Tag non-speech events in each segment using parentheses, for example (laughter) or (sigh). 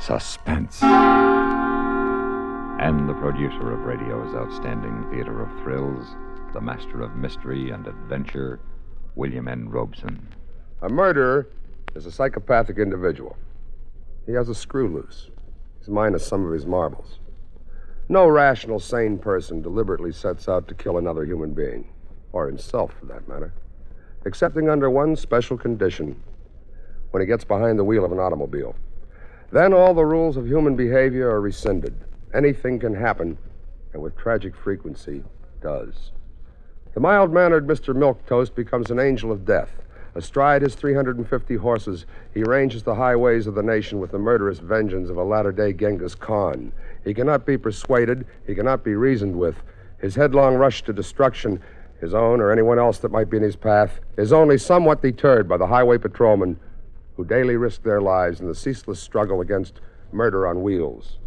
Suspense. And the producer of radio's outstanding theater of thrills, the master of mystery and adventure, William N. Robson. A murderer is a psychopathic individual. He has a screw loose. He's minus some of his marbles. No rational, sane person deliberately sets out to kill another human being, or himself for that matter, excepting under one special condition when he gets behind the wheel of an automobile. Then all the rules of human behavior are rescinded. Anything can happen, and with tragic frequency, does. The mild mannered Mr. Milquetoast becomes an angel of death. Astride his 350 horses, he ranges the highways of the nation with the murderous vengeance of a latter day Genghis Khan. He cannot be persuaded, he cannot be reasoned with. His headlong rush to destruction, his own or anyone else that might be in his path, is only somewhat deterred by the highway patrolmen who daily risk their lives in the ceaseless struggle against murder on wheels.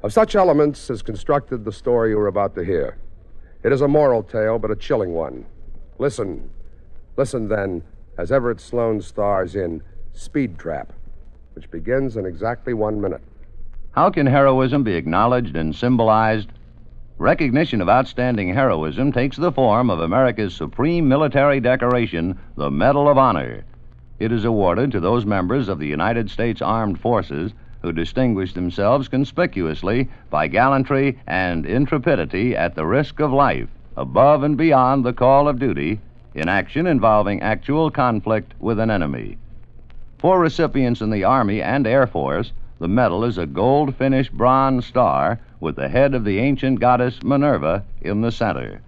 Of such elements is constructed the story you are about to hear. It is a moral tale, but a chilling one. Listen. Listen, then, as Everett Sloane stars in Speed Trap, which begins in exactly one minute. How can heroism be acknowledged and symbolized? Recognition of outstanding heroism takes the form of America's supreme military decoration, the Medal of Honor. It is awarded to those members of the United States Armed Forces who distinguish themselves conspicuously by gallantry and intrepidity at the risk of life, above and beyond the call of duty, in action involving actual conflict with an enemy. For recipients in the Army and Air Force, the medal is a gold finished bronze star with the head of the ancient goddess Minerva in the center.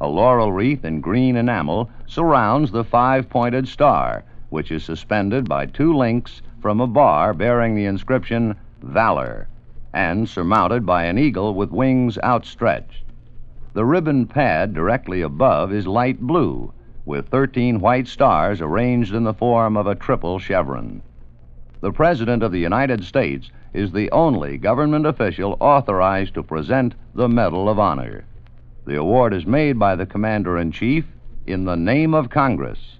A laurel wreath in green enamel surrounds the five pointed star, which is suspended by two links from a bar bearing the inscription Valor, and surmounted by an eagle with wings outstretched. The ribbon pad directly above is light blue, with 13 white stars arranged in the form of a triple chevron. The President of the United States is the only government official authorized to present the Medal of Honor. The award is made by the Commander in Chief in the name of Congress,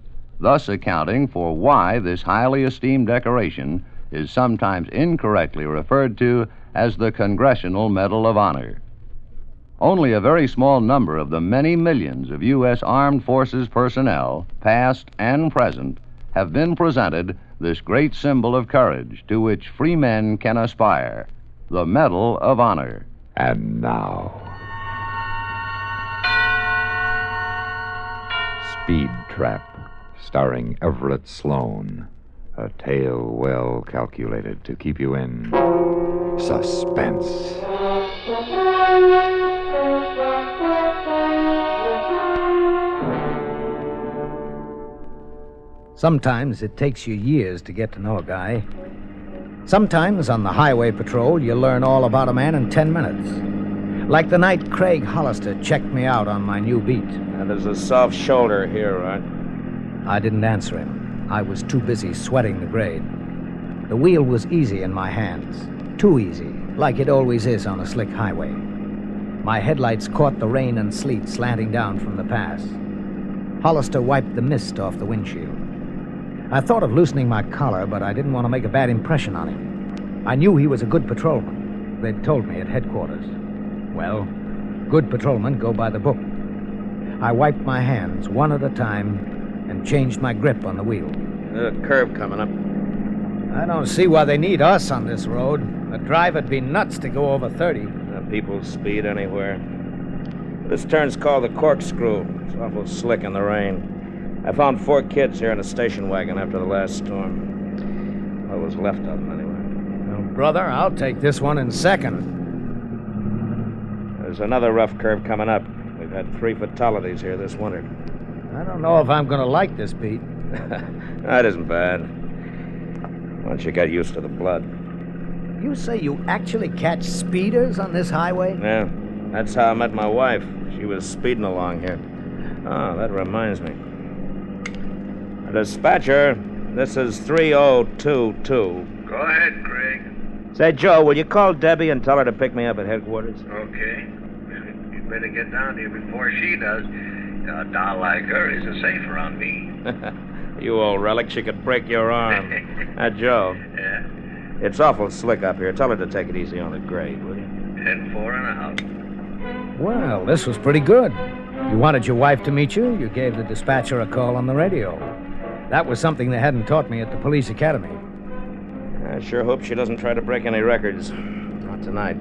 thus accounting for why this highly esteemed decoration is sometimes incorrectly referred to as the Congressional Medal of Honor. Only a very small number of the many millions of U.S. Armed Forces personnel, past and present, have been presented this great symbol of courage to which free men can aspire the Medal of Honor. And now. Speed Trap, starring Everett Sloane. A tale well calculated to keep you in suspense. Sometimes it takes you years to get to know a guy. Sometimes on the highway patrol, you learn all about a man in 10 minutes. Like the night Craig Hollister checked me out on my new beat. Now, there's a soft shoulder here, right? I didn't answer him. I was too busy sweating the grade. The wheel was easy in my hands. Too easy, like it always is on a slick highway. My headlights caught the rain and sleet slanting down from the pass. Hollister wiped the mist off the windshield. I thought of loosening my collar, but I didn't want to make a bad impression on him. I knew he was a good patrolman. They'd told me at headquarters. Well, good patrolmen go by the book. I wiped my hands one at a time and changed my grip on the wheel. There's a curve coming up. I don't see why they need us on this road. A driver'd be nuts to go over 30. Uh, people speed anywhere. This turn's called the corkscrew. It's awful slick in the rain. I found four kids here in a station wagon after the last storm. What was left of them, anyway. Well, brother, I'll take this one in second. There's another rough curve coming up. We've had three fatalities here this winter. I don't know if I'm going to like this beat. (laughs) that isn't bad. Once you get used to the blood. You say you actually catch speeders on this highway? Yeah, that's how I met my wife. She was speeding along here. Oh, that reminds me. Dispatcher, this is 3022. Go ahead, Craig. Say, Joe, will you call Debbie and tell her to pick me up at headquarters? Okay. You better get down here before she does. A doll like her isn't safe around me. (laughs) you old relic, she could break your arm. (laughs) uh, Joe. Yeah? It's awful slick up here. Tell her to take it easy on the grade, will you? Ten four and a half. Well, this was pretty good. You wanted your wife to meet you, you gave the dispatcher a call on the radio. That was something they hadn't taught me at the police academy. I sure hope she doesn't try to break any records. Not tonight.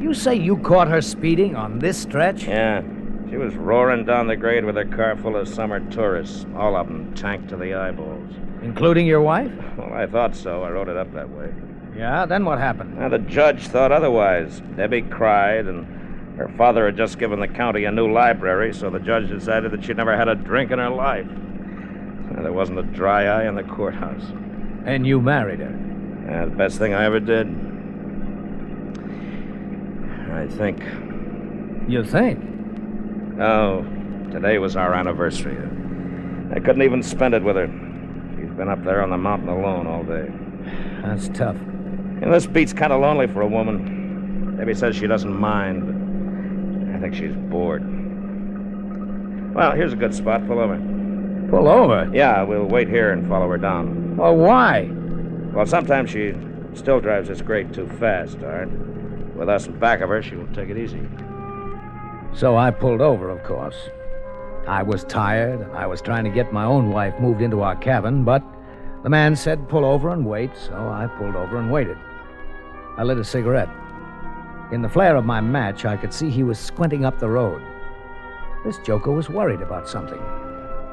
You say you caught her speeding on this stretch? Yeah. She was roaring down the grade with a car full of summer tourists, all of them tanked to the eyeballs. Including your wife? Well, I thought so. I wrote it up that way. Yeah, then what happened? Now, the judge thought otherwise. Debbie cried, and her father had just given the county a new library, so the judge decided that she'd never had a drink in her life. Now, there wasn't a dry eye in the courthouse. And you married her. Yeah, the best thing I ever did. I think. You think? Oh, today was our anniversary. I couldn't even spend it with her. She's been up there on the mountain alone all day. That's tough. And this beat's kind of lonely for a woman. Debbie says she doesn't mind, but I think she's bored. Well, here's a good spot. Pull over. Pull over? Yeah, we'll wait here and follow her down. Well, why? Well, sometimes she still drives this grade too fast, all right? With us in back of her, she won't take it easy. So I pulled over, of course. I was tired, and I was trying to get my own wife moved into our cabin, but the man said pull over and wait, so I pulled over and waited. I lit a cigarette. In the flare of my match, I could see he was squinting up the road. This joker was worried about something.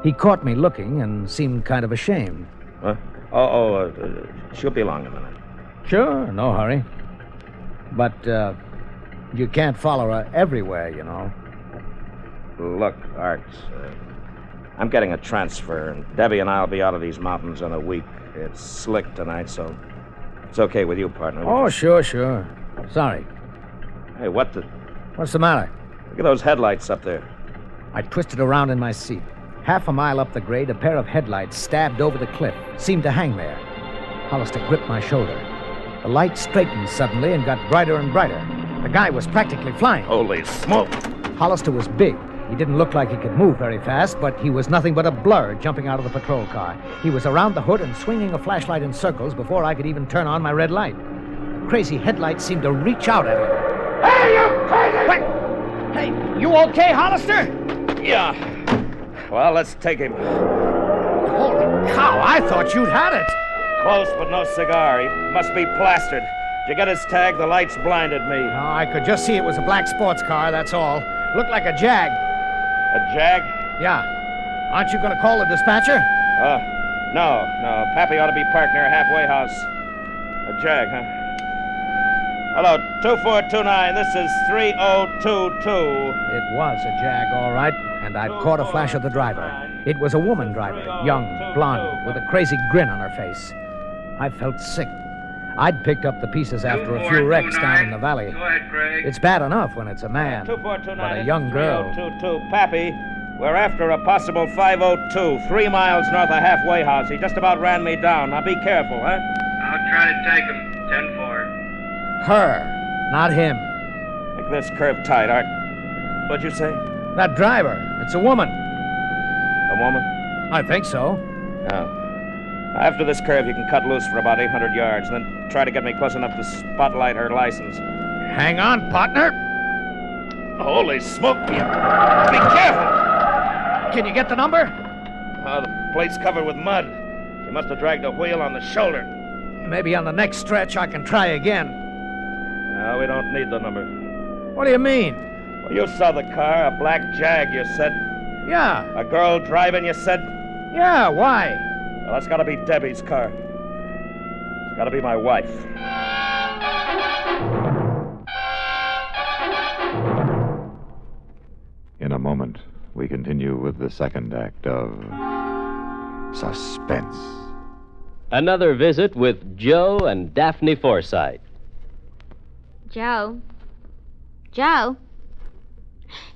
He caught me looking and seemed kind of ashamed. Huh? Oh, oh, uh, uh, she'll be along in a minute. Sure, no hurry. But, uh, you can't follow her everywhere, you know. Look, Art, uh, I'm getting a transfer, and Debbie and I'll be out of these mountains in a week. It's slick tonight, so it's okay with you, partner. Oh, sure, sure. Sorry. Hey, what the? What's the matter? Look at those headlights up there. I twisted around in my seat. Half a mile up the grade, a pair of headlights stabbed over the cliff, seemed to hang there. Hollister gripped my shoulder. The light straightened suddenly and got brighter and brighter. The guy was practically flying. Holy smoke! Hollister was big. He didn't look like he could move very fast, but he was nothing but a blur jumping out of the patrol car. He was around the hood and swinging a flashlight in circles before I could even turn on my red light. The crazy headlights seemed to reach out at him. Hey, you crazy! What? Hey, you okay, Hollister? Yeah. Well, let's take him. Holy cow, I thought you'd had it. Close, but no cigar. He must be plastered. Did you get his tag? The lights blinded me. No, I could just see it was a black sports car, that's all. Looked like a Jag. A jag? Yeah. Aren't you going to call the dispatcher? Uh, no, no. Pappy ought to be parked near a halfway house. A jag, huh? Hello, 2429. This is 3022. It was a Jag, all right, and I'd caught a flash of the driver. It was a woman driver, young, blonde, with a crazy grin on her face. I felt sick. I'd picked up the pieces after a few wrecks down in the valley. Go ahead, Craig. It's bad enough when it's a man, 2429. but a young oh girl. 3022. Pappy, we're after a possible 502, three miles north of halfway house. He just about ran me down. Now be careful, huh? I'll try to take him. Ten four. Her, not him. Make this curve tight, Art. What'd you say? That driver. It's a woman. A woman? I think so. Oh. After this curve, you can cut loose for about 800 yards, and then try to get me close enough to spotlight her license. Hang on, partner. Holy smoke! Be careful! Can you get the number? Oh, the plate's covered with mud. She must have dragged a wheel on the shoulder. Maybe on the next stretch I can try again. No, we don't need the number. What do you mean? Well, you saw the car, a black Jag, you said. Yeah, A girl driving, you said. yeah, why? Well, that's gotta be Debbie's car. It's gotta be my wife. In a moment, we continue with the second act of Suspense. Another visit with Joe and Daphne Forsythe. Joe? Joe?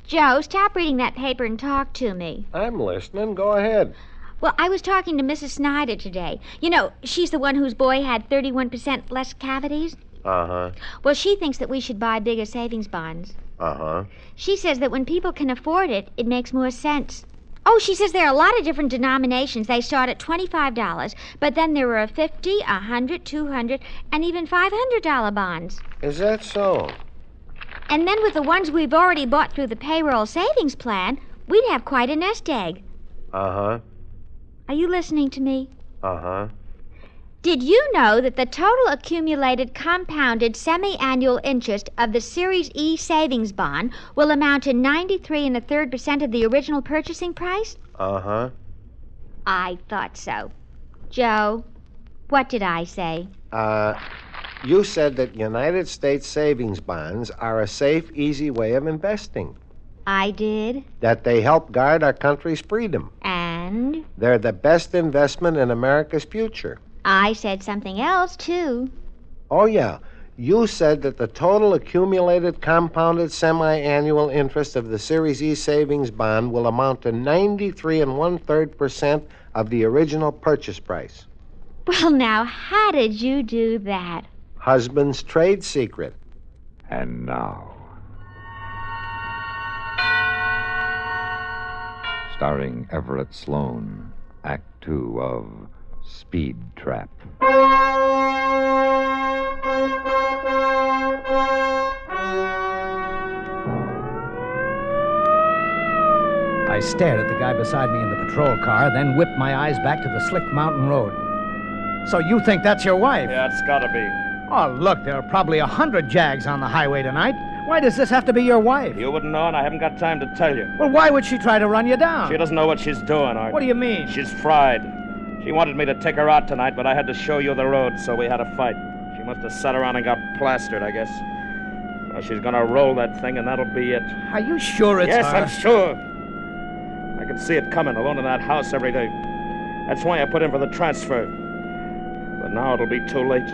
Joe, stop reading that paper and talk to me. I'm listening. Go ahead. Well, I was talking to Mrs. Snyder today. You know, she's the one whose boy had 31% less cavities. Uh huh. Well, she thinks that we should buy bigger savings bonds. Uh huh. She says that when people can afford it, it makes more sense. Oh, she says there are a lot of different denominations. They start at $25, but then there are 50, 100, 200, and even $500 bonds. Is that so? And then with the ones we've already bought through the payroll savings plan, we'd have quite a nest egg. Uh huh. Are you listening to me? Uh huh. Did you know that the total accumulated compounded semi annual interest of the Series E savings bond will amount to 93 and a third percent of the original purchasing price? Uh huh. I thought so. Joe, what did I say? Uh, you said that United States savings bonds are a safe, easy way of investing, I did. that they help guard our country's freedom. And They're the best investment in America's future. I said something else, too. Oh, yeah. You said that the total accumulated compounded semi annual interest of the Series E savings bond will amount to 93 and one third percent of the original purchase price. Well, now, how did you do that? Husband's trade secret. And now. Starring Everett Sloane, Act Two of Speed Trap. I stared at the guy beside me in the patrol car, then whipped my eyes back to the slick mountain road. So you think that's your wife? Yeah, it's gotta be. Oh, look, there are probably a hundred Jags on the highway tonight. Why does this have to be your wife? You wouldn't know, and I haven't got time to tell you. Well, why would she try to run you down? She doesn't know what she's doing, Art. What do you mean? She's fried. She wanted me to take her out tonight, but I had to show you the road, so we had a fight. She must have sat around and got plastered, I guess. Well, she's gonna roll that thing, and that'll be it. Are you sure it's her? yes, her? I'm sure. I can see it coming, alone in that house every day. That's why I put in for the transfer. But now it'll be too late.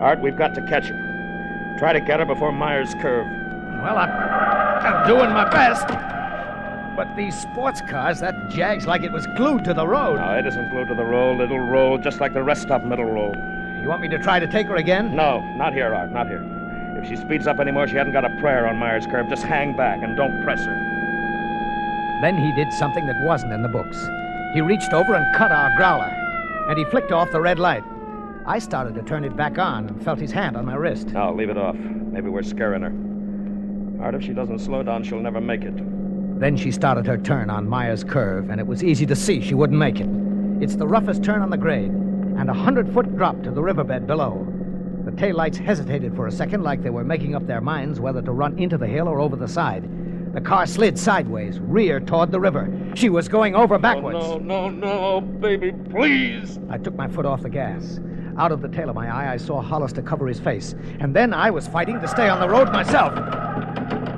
Art, we've got to catch her. Try to get her before Myers Curve. Well, I'm, I'm doing my best. But these sports cars, that Jag's like it was glued to the road. No, it isn't glued to the road. It'll roll just like the rest of them. It'll roll. You want me to try to take her again? No, not here, Art, not here. If she speeds up anymore, she hasn't got a prayer on Myers Curve. Just hang back and don't press her. Then he did something that wasn't in the books. He reached over and cut our growler, and he flicked off the red light. I started to turn it back on and felt his hand on my wrist. No, leave it off. Maybe we're scaring her. Art, if she doesn't slow down, she'll never make it. Then she started her turn on Myers Curve, and it was easy to see she wouldn't make it. It's the roughest turn on the grade, and a hundred foot drop to the riverbed below. The taillights hesitated for a second, like they were making up their minds whether to run into the hill or over the side. The car slid sideways, rear toward the river. She was going over oh, backwards. Oh, no, no, no, baby, please. I took my foot off the gas. Out of the tail of my eye, I saw Hollister cover his face, and then I was fighting to stay on the road myself.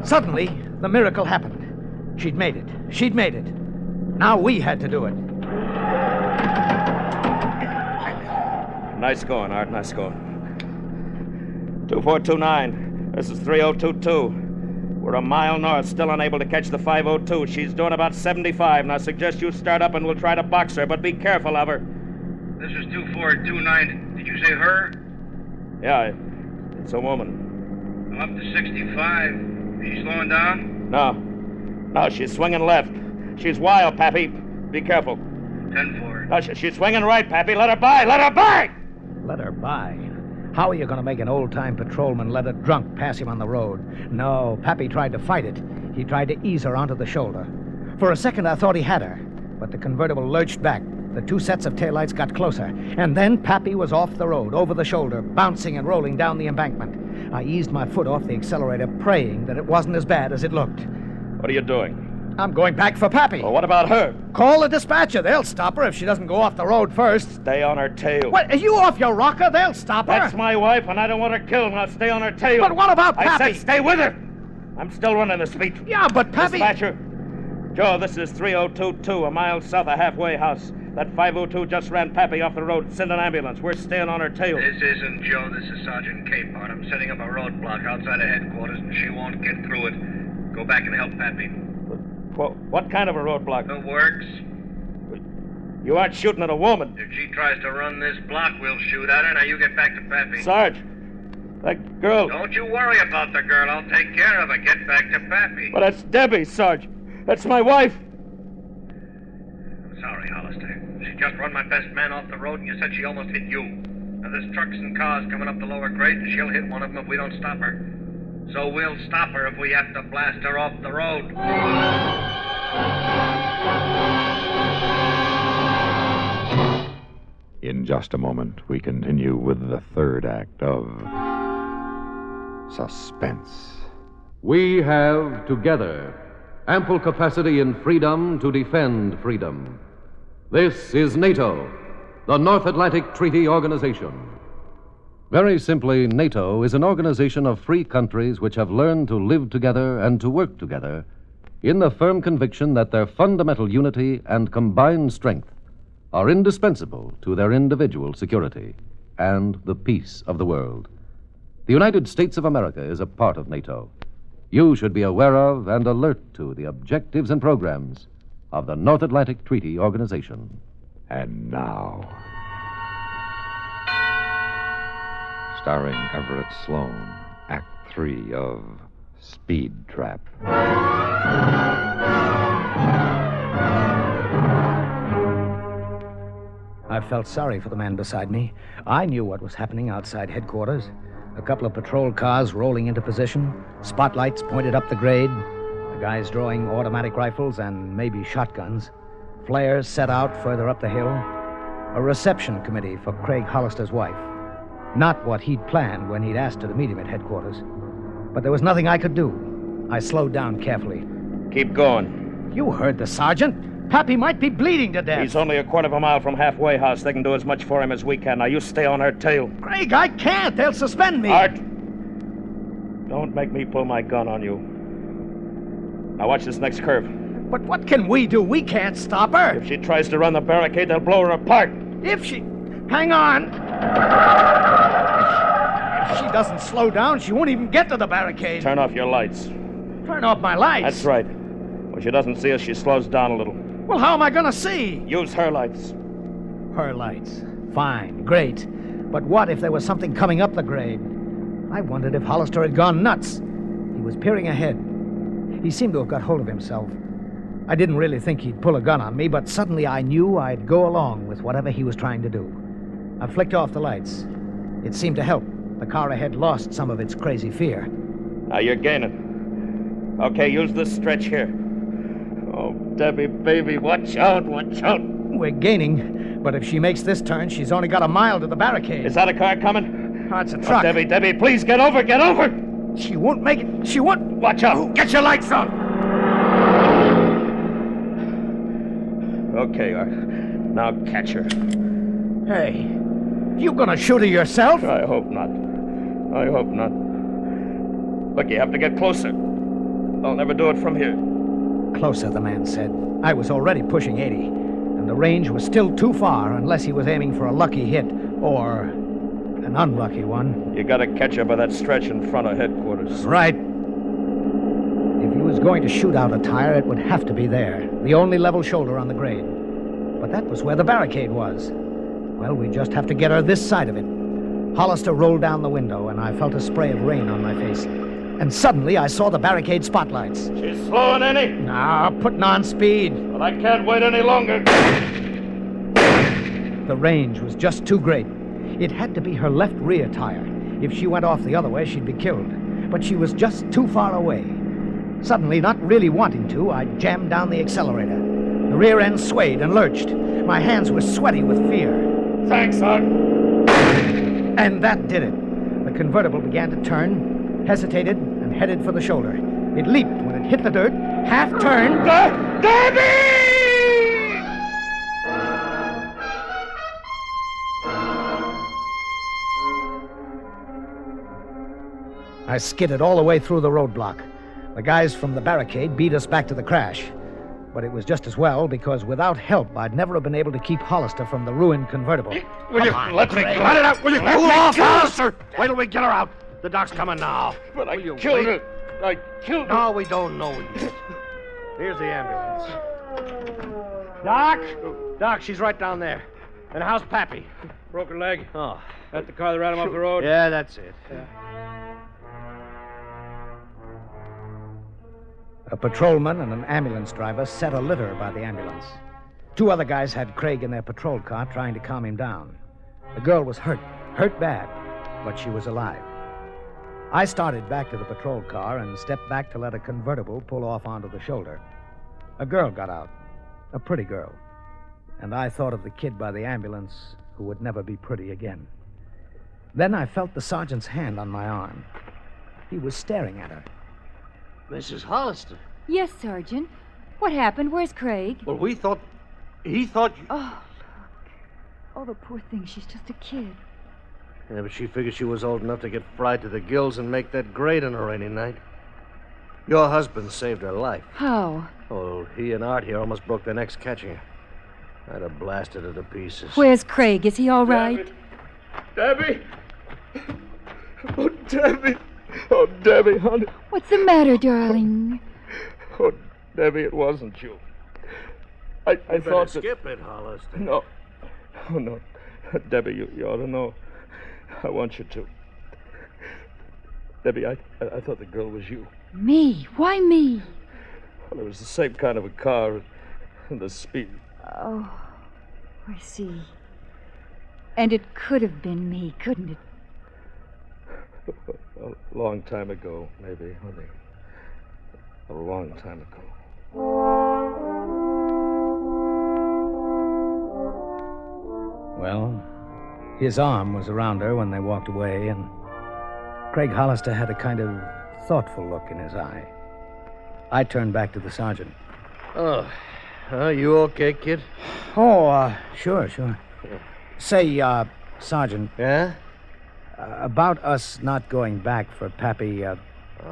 Suddenly, the miracle happened. She'd made it. She'd made it. Now we had to do it. Nice going, Art, nice going. 2429. This is 3022. We're a mile north, still unable to catch the 502. She's doing about 75. Now, I suggest you start up and we'll try to box her, but be careful of her. This is 2429. Did you say her? Yeah, it's a woman. I'm up to 65. Is she slowing down? No. No, she's swinging left. She's wild, Pappy. Be careful. 10 4. No, she- she's swinging right, Pappy. Let her by! Let her by! Let her by. How are you going to make an old time patrolman let a drunk pass him on the road? No, Pappy tried to fight it. He tried to ease her onto the shoulder. For a second, I thought he had her, but the convertible lurched back. The two sets of taillights got closer, and then Pappy was off the road, over the shoulder, bouncing and rolling down the embankment. I eased my foot off the accelerator, praying that it wasn't as bad as it looked. What are you doing? I'm going back for Pappy. Well, what about her? Call the dispatcher. They'll stop her if she doesn't go off the road first. Stay on her tail. What? Are you off your rocker? They'll stop her. That's my wife, and I don't want her killed. Now stay on her tail. But what about Pappy? I said stay with her. I'm still running the speed. Yeah, but Pappy. Dispatcher. Joe, this is 3022, a mile south of Halfway House. That 502 just ran Pappy off the road. Send an ambulance. We're staying on her tail. This isn't Joe. This is Sergeant Capehart. I'm setting up a roadblock outside of headquarters, and she won't get through it. Go back and help Pappy. What, what kind of a roadblock? The works. You aren't shooting at a woman. If she tries to run this block, we'll shoot at her. Now you get back to Pappy. Sarge, that girl. Don't you worry about the girl. I'll take care of her. Get back to Pappy. But that's Debbie, Sarge. That's my wife. I'm sorry, Hollister. She just run my best man off the road, and you said she almost hit you. Now, there's trucks and cars coming up the lower grade, and she'll hit one of them if we don't stop her. So we'll stop her if we have to blast her off the road. In just a moment, we continue with the third act of Suspense. We have together ample capacity and freedom to defend freedom. This is NATO, the North Atlantic Treaty Organization. Very simply, NATO is an organization of free countries which have learned to live together and to work together in the firm conviction that their fundamental unity and combined strength are indispensable to their individual security and the peace of the world. The United States of America is a part of NATO. You should be aware of and alert to the objectives and programs of the North Atlantic Treaty Organization. And now, starring Everett Sloane, Act Three of Speed Trap. I felt sorry for the man beside me. I knew what was happening outside headquarters. A couple of patrol cars rolling into position, spotlights pointed up the grade, the guys drawing automatic rifles and maybe shotguns, flares set out further up the hill, a reception committee for Craig Hollister's wife. Not what he'd planned when he'd asked her to meet him at headquarters. But there was nothing I could do. I slowed down carefully. Keep going. You heard the sergeant. Pappy might be bleeding to death. He's only a quarter of a mile from halfway house. They can do as much for him as we can. Now you stay on her tail. Craig, I can't. They'll suspend me. Art! Don't make me pull my gun on you. Now watch this next curve. But what can we do? We can't stop her. If she tries to run the barricade, they'll blow her apart. If she. Hang on. If she doesn't slow down, she won't even get to the barricade. Turn off your lights. Turn off my lights. That's right. When she doesn't see us, she slows down a little. Well, how am I going to see? Use her lights. Her lights. Fine, great. But what if there was something coming up the grade? I wondered if Hollister had gone nuts. He was peering ahead. He seemed to have got hold of himself. I didn't really think he'd pull a gun on me, but suddenly I knew I'd go along with whatever he was trying to do. I flicked off the lights. It seemed to help. The car ahead lost some of its crazy fear. Now you're gaining. Okay, use this stretch here. Oh, Debbie, baby, watch out, watch out. We're gaining, but if she makes this turn, she's only got a mile to the barricade. Is that a car coming? Oh, it's a Oh, truck. Debbie, Debbie, please get over, get over. She won't make it. She won't. Watch out. Get your lights on. Okay, Art. Now catch her. Hey, you gonna shoot her yourself? I hope not. I hope not. Look, you have to get closer. I'll never do it from here. Closer, the man said. I was already pushing 80, and the range was still too far unless he was aiming for a lucky hit or an unlucky one. You gotta catch her by that stretch in front of headquarters. Right. If he was going to shoot out a tire, it would have to be there, the only level shoulder on the grade. But that was where the barricade was. Well, we just have to get her this side of it. Hollister rolled down the window, and I felt a spray of rain on my face. And suddenly I saw the barricade spotlights. She's slowing any? Ah, putting on speed. But I can't wait any longer. The range was just too great. It had to be her left rear tire. If she went off the other way, she'd be killed. But she was just too far away. Suddenly, not really wanting to, I jammed down the accelerator. The rear end swayed and lurched. My hands were sweaty with fear. Thanks, Art. And that did it. The convertible began to turn, hesitated, and headed for the shoulder. It leaped when it hit the dirt, half turned. Debbie! I skidded all the way through the roadblock. The guys from the barricade beat us back to the crash. But it was just as well, because without help, I'd never have been able to keep Hollister from the ruined convertible. Will you let me Let it out! Will you Let cool me off, kill her. Hollister? Wait till we get her out. The doc's coming now. But I Will you killed wait? her. I killed her. No, we don't know yet. Here's the ambulance. Doc? Doc, she's right down there. And how's Pappy? Broken leg. Oh. That's the car that ran him off the road. Yeah, that's it. A patrolman and an ambulance driver set a litter by the ambulance. Two other guys had Craig in their patrol car trying to calm him down. The girl was hurt, hurt bad, but she was alive. I started back to the patrol car and stepped back to let a convertible pull off onto the shoulder. A girl got out, a pretty girl. And I thought of the kid by the ambulance who would never be pretty again. Then I felt the sergeant's hand on my arm. He was staring at her. Mrs. Hollister. Yes, Sergeant. What happened? Where's Craig? Well, we thought. He thought you. Oh, look. Oh, the poor thing. She's just a kid. Yeah, but she figured she was old enough to get fried to the gills and make that grade on a rainy night. Your husband saved her life. How? Oh, he and Art here almost broke their necks catching her. I'd have blasted her to pieces. Where's Craig? Is he all right? Debbie! Oh, Debbie! Oh, Debbie, honey. What's the matter, darling? Oh, Debbie, it wasn't you. I, I You thought better that... skip it, Hollister. No. Oh, no. Debbie, you, you ought to know. I want you to. Debbie, I, I, I thought the girl was you. Me? Why me? Well, it was the same kind of a car and the speed. Oh, I see. And it could have been me, couldn't it? (laughs) A long time ago, maybe, honey. A long time ago. Well, his arm was around her when they walked away, and Craig Hollister had a kind of thoughtful look in his eye. I turned back to the sergeant. Oh, are you okay, kid? Oh, uh, sure, sure. Say, uh, Sergeant. Yeah? Uh, about us not going back for Pappy, uh,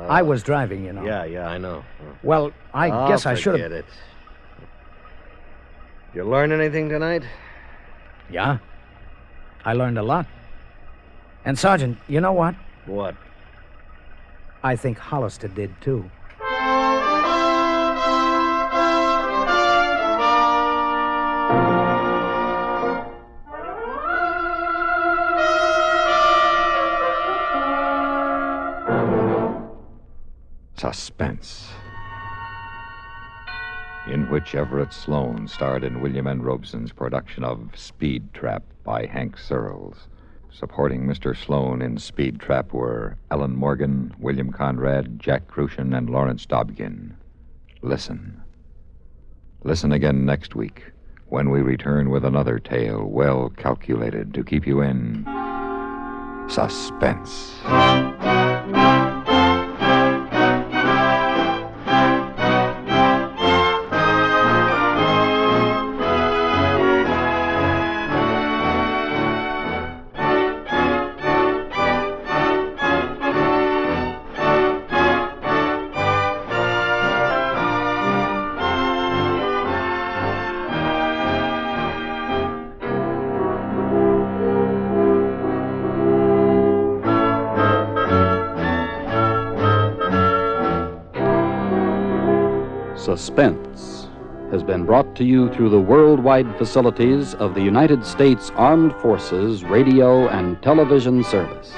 I was driving, you know. Yeah, yeah, I know. Well, I Oh, guess I should forget have. it. You learn anything tonight? Yeah. I learned a lot. And, Sergeant, you know what? What? I think Hollister did, too. Suspense. In which Everett Sloane starred in William N. Robson's production of Speed Trap by Hank Searls. Supporting Mr. Sloane in Speed Trap were Ellen Morgan, William Conrad, Jack Kruschen, and Lawrence Dobkin. Listen. Listen again next week when we return with another tale well calculated to keep you in suspense. Suspense has been brought to you through the worldwide facilities of the United States Armed Forces Radio and Television Service.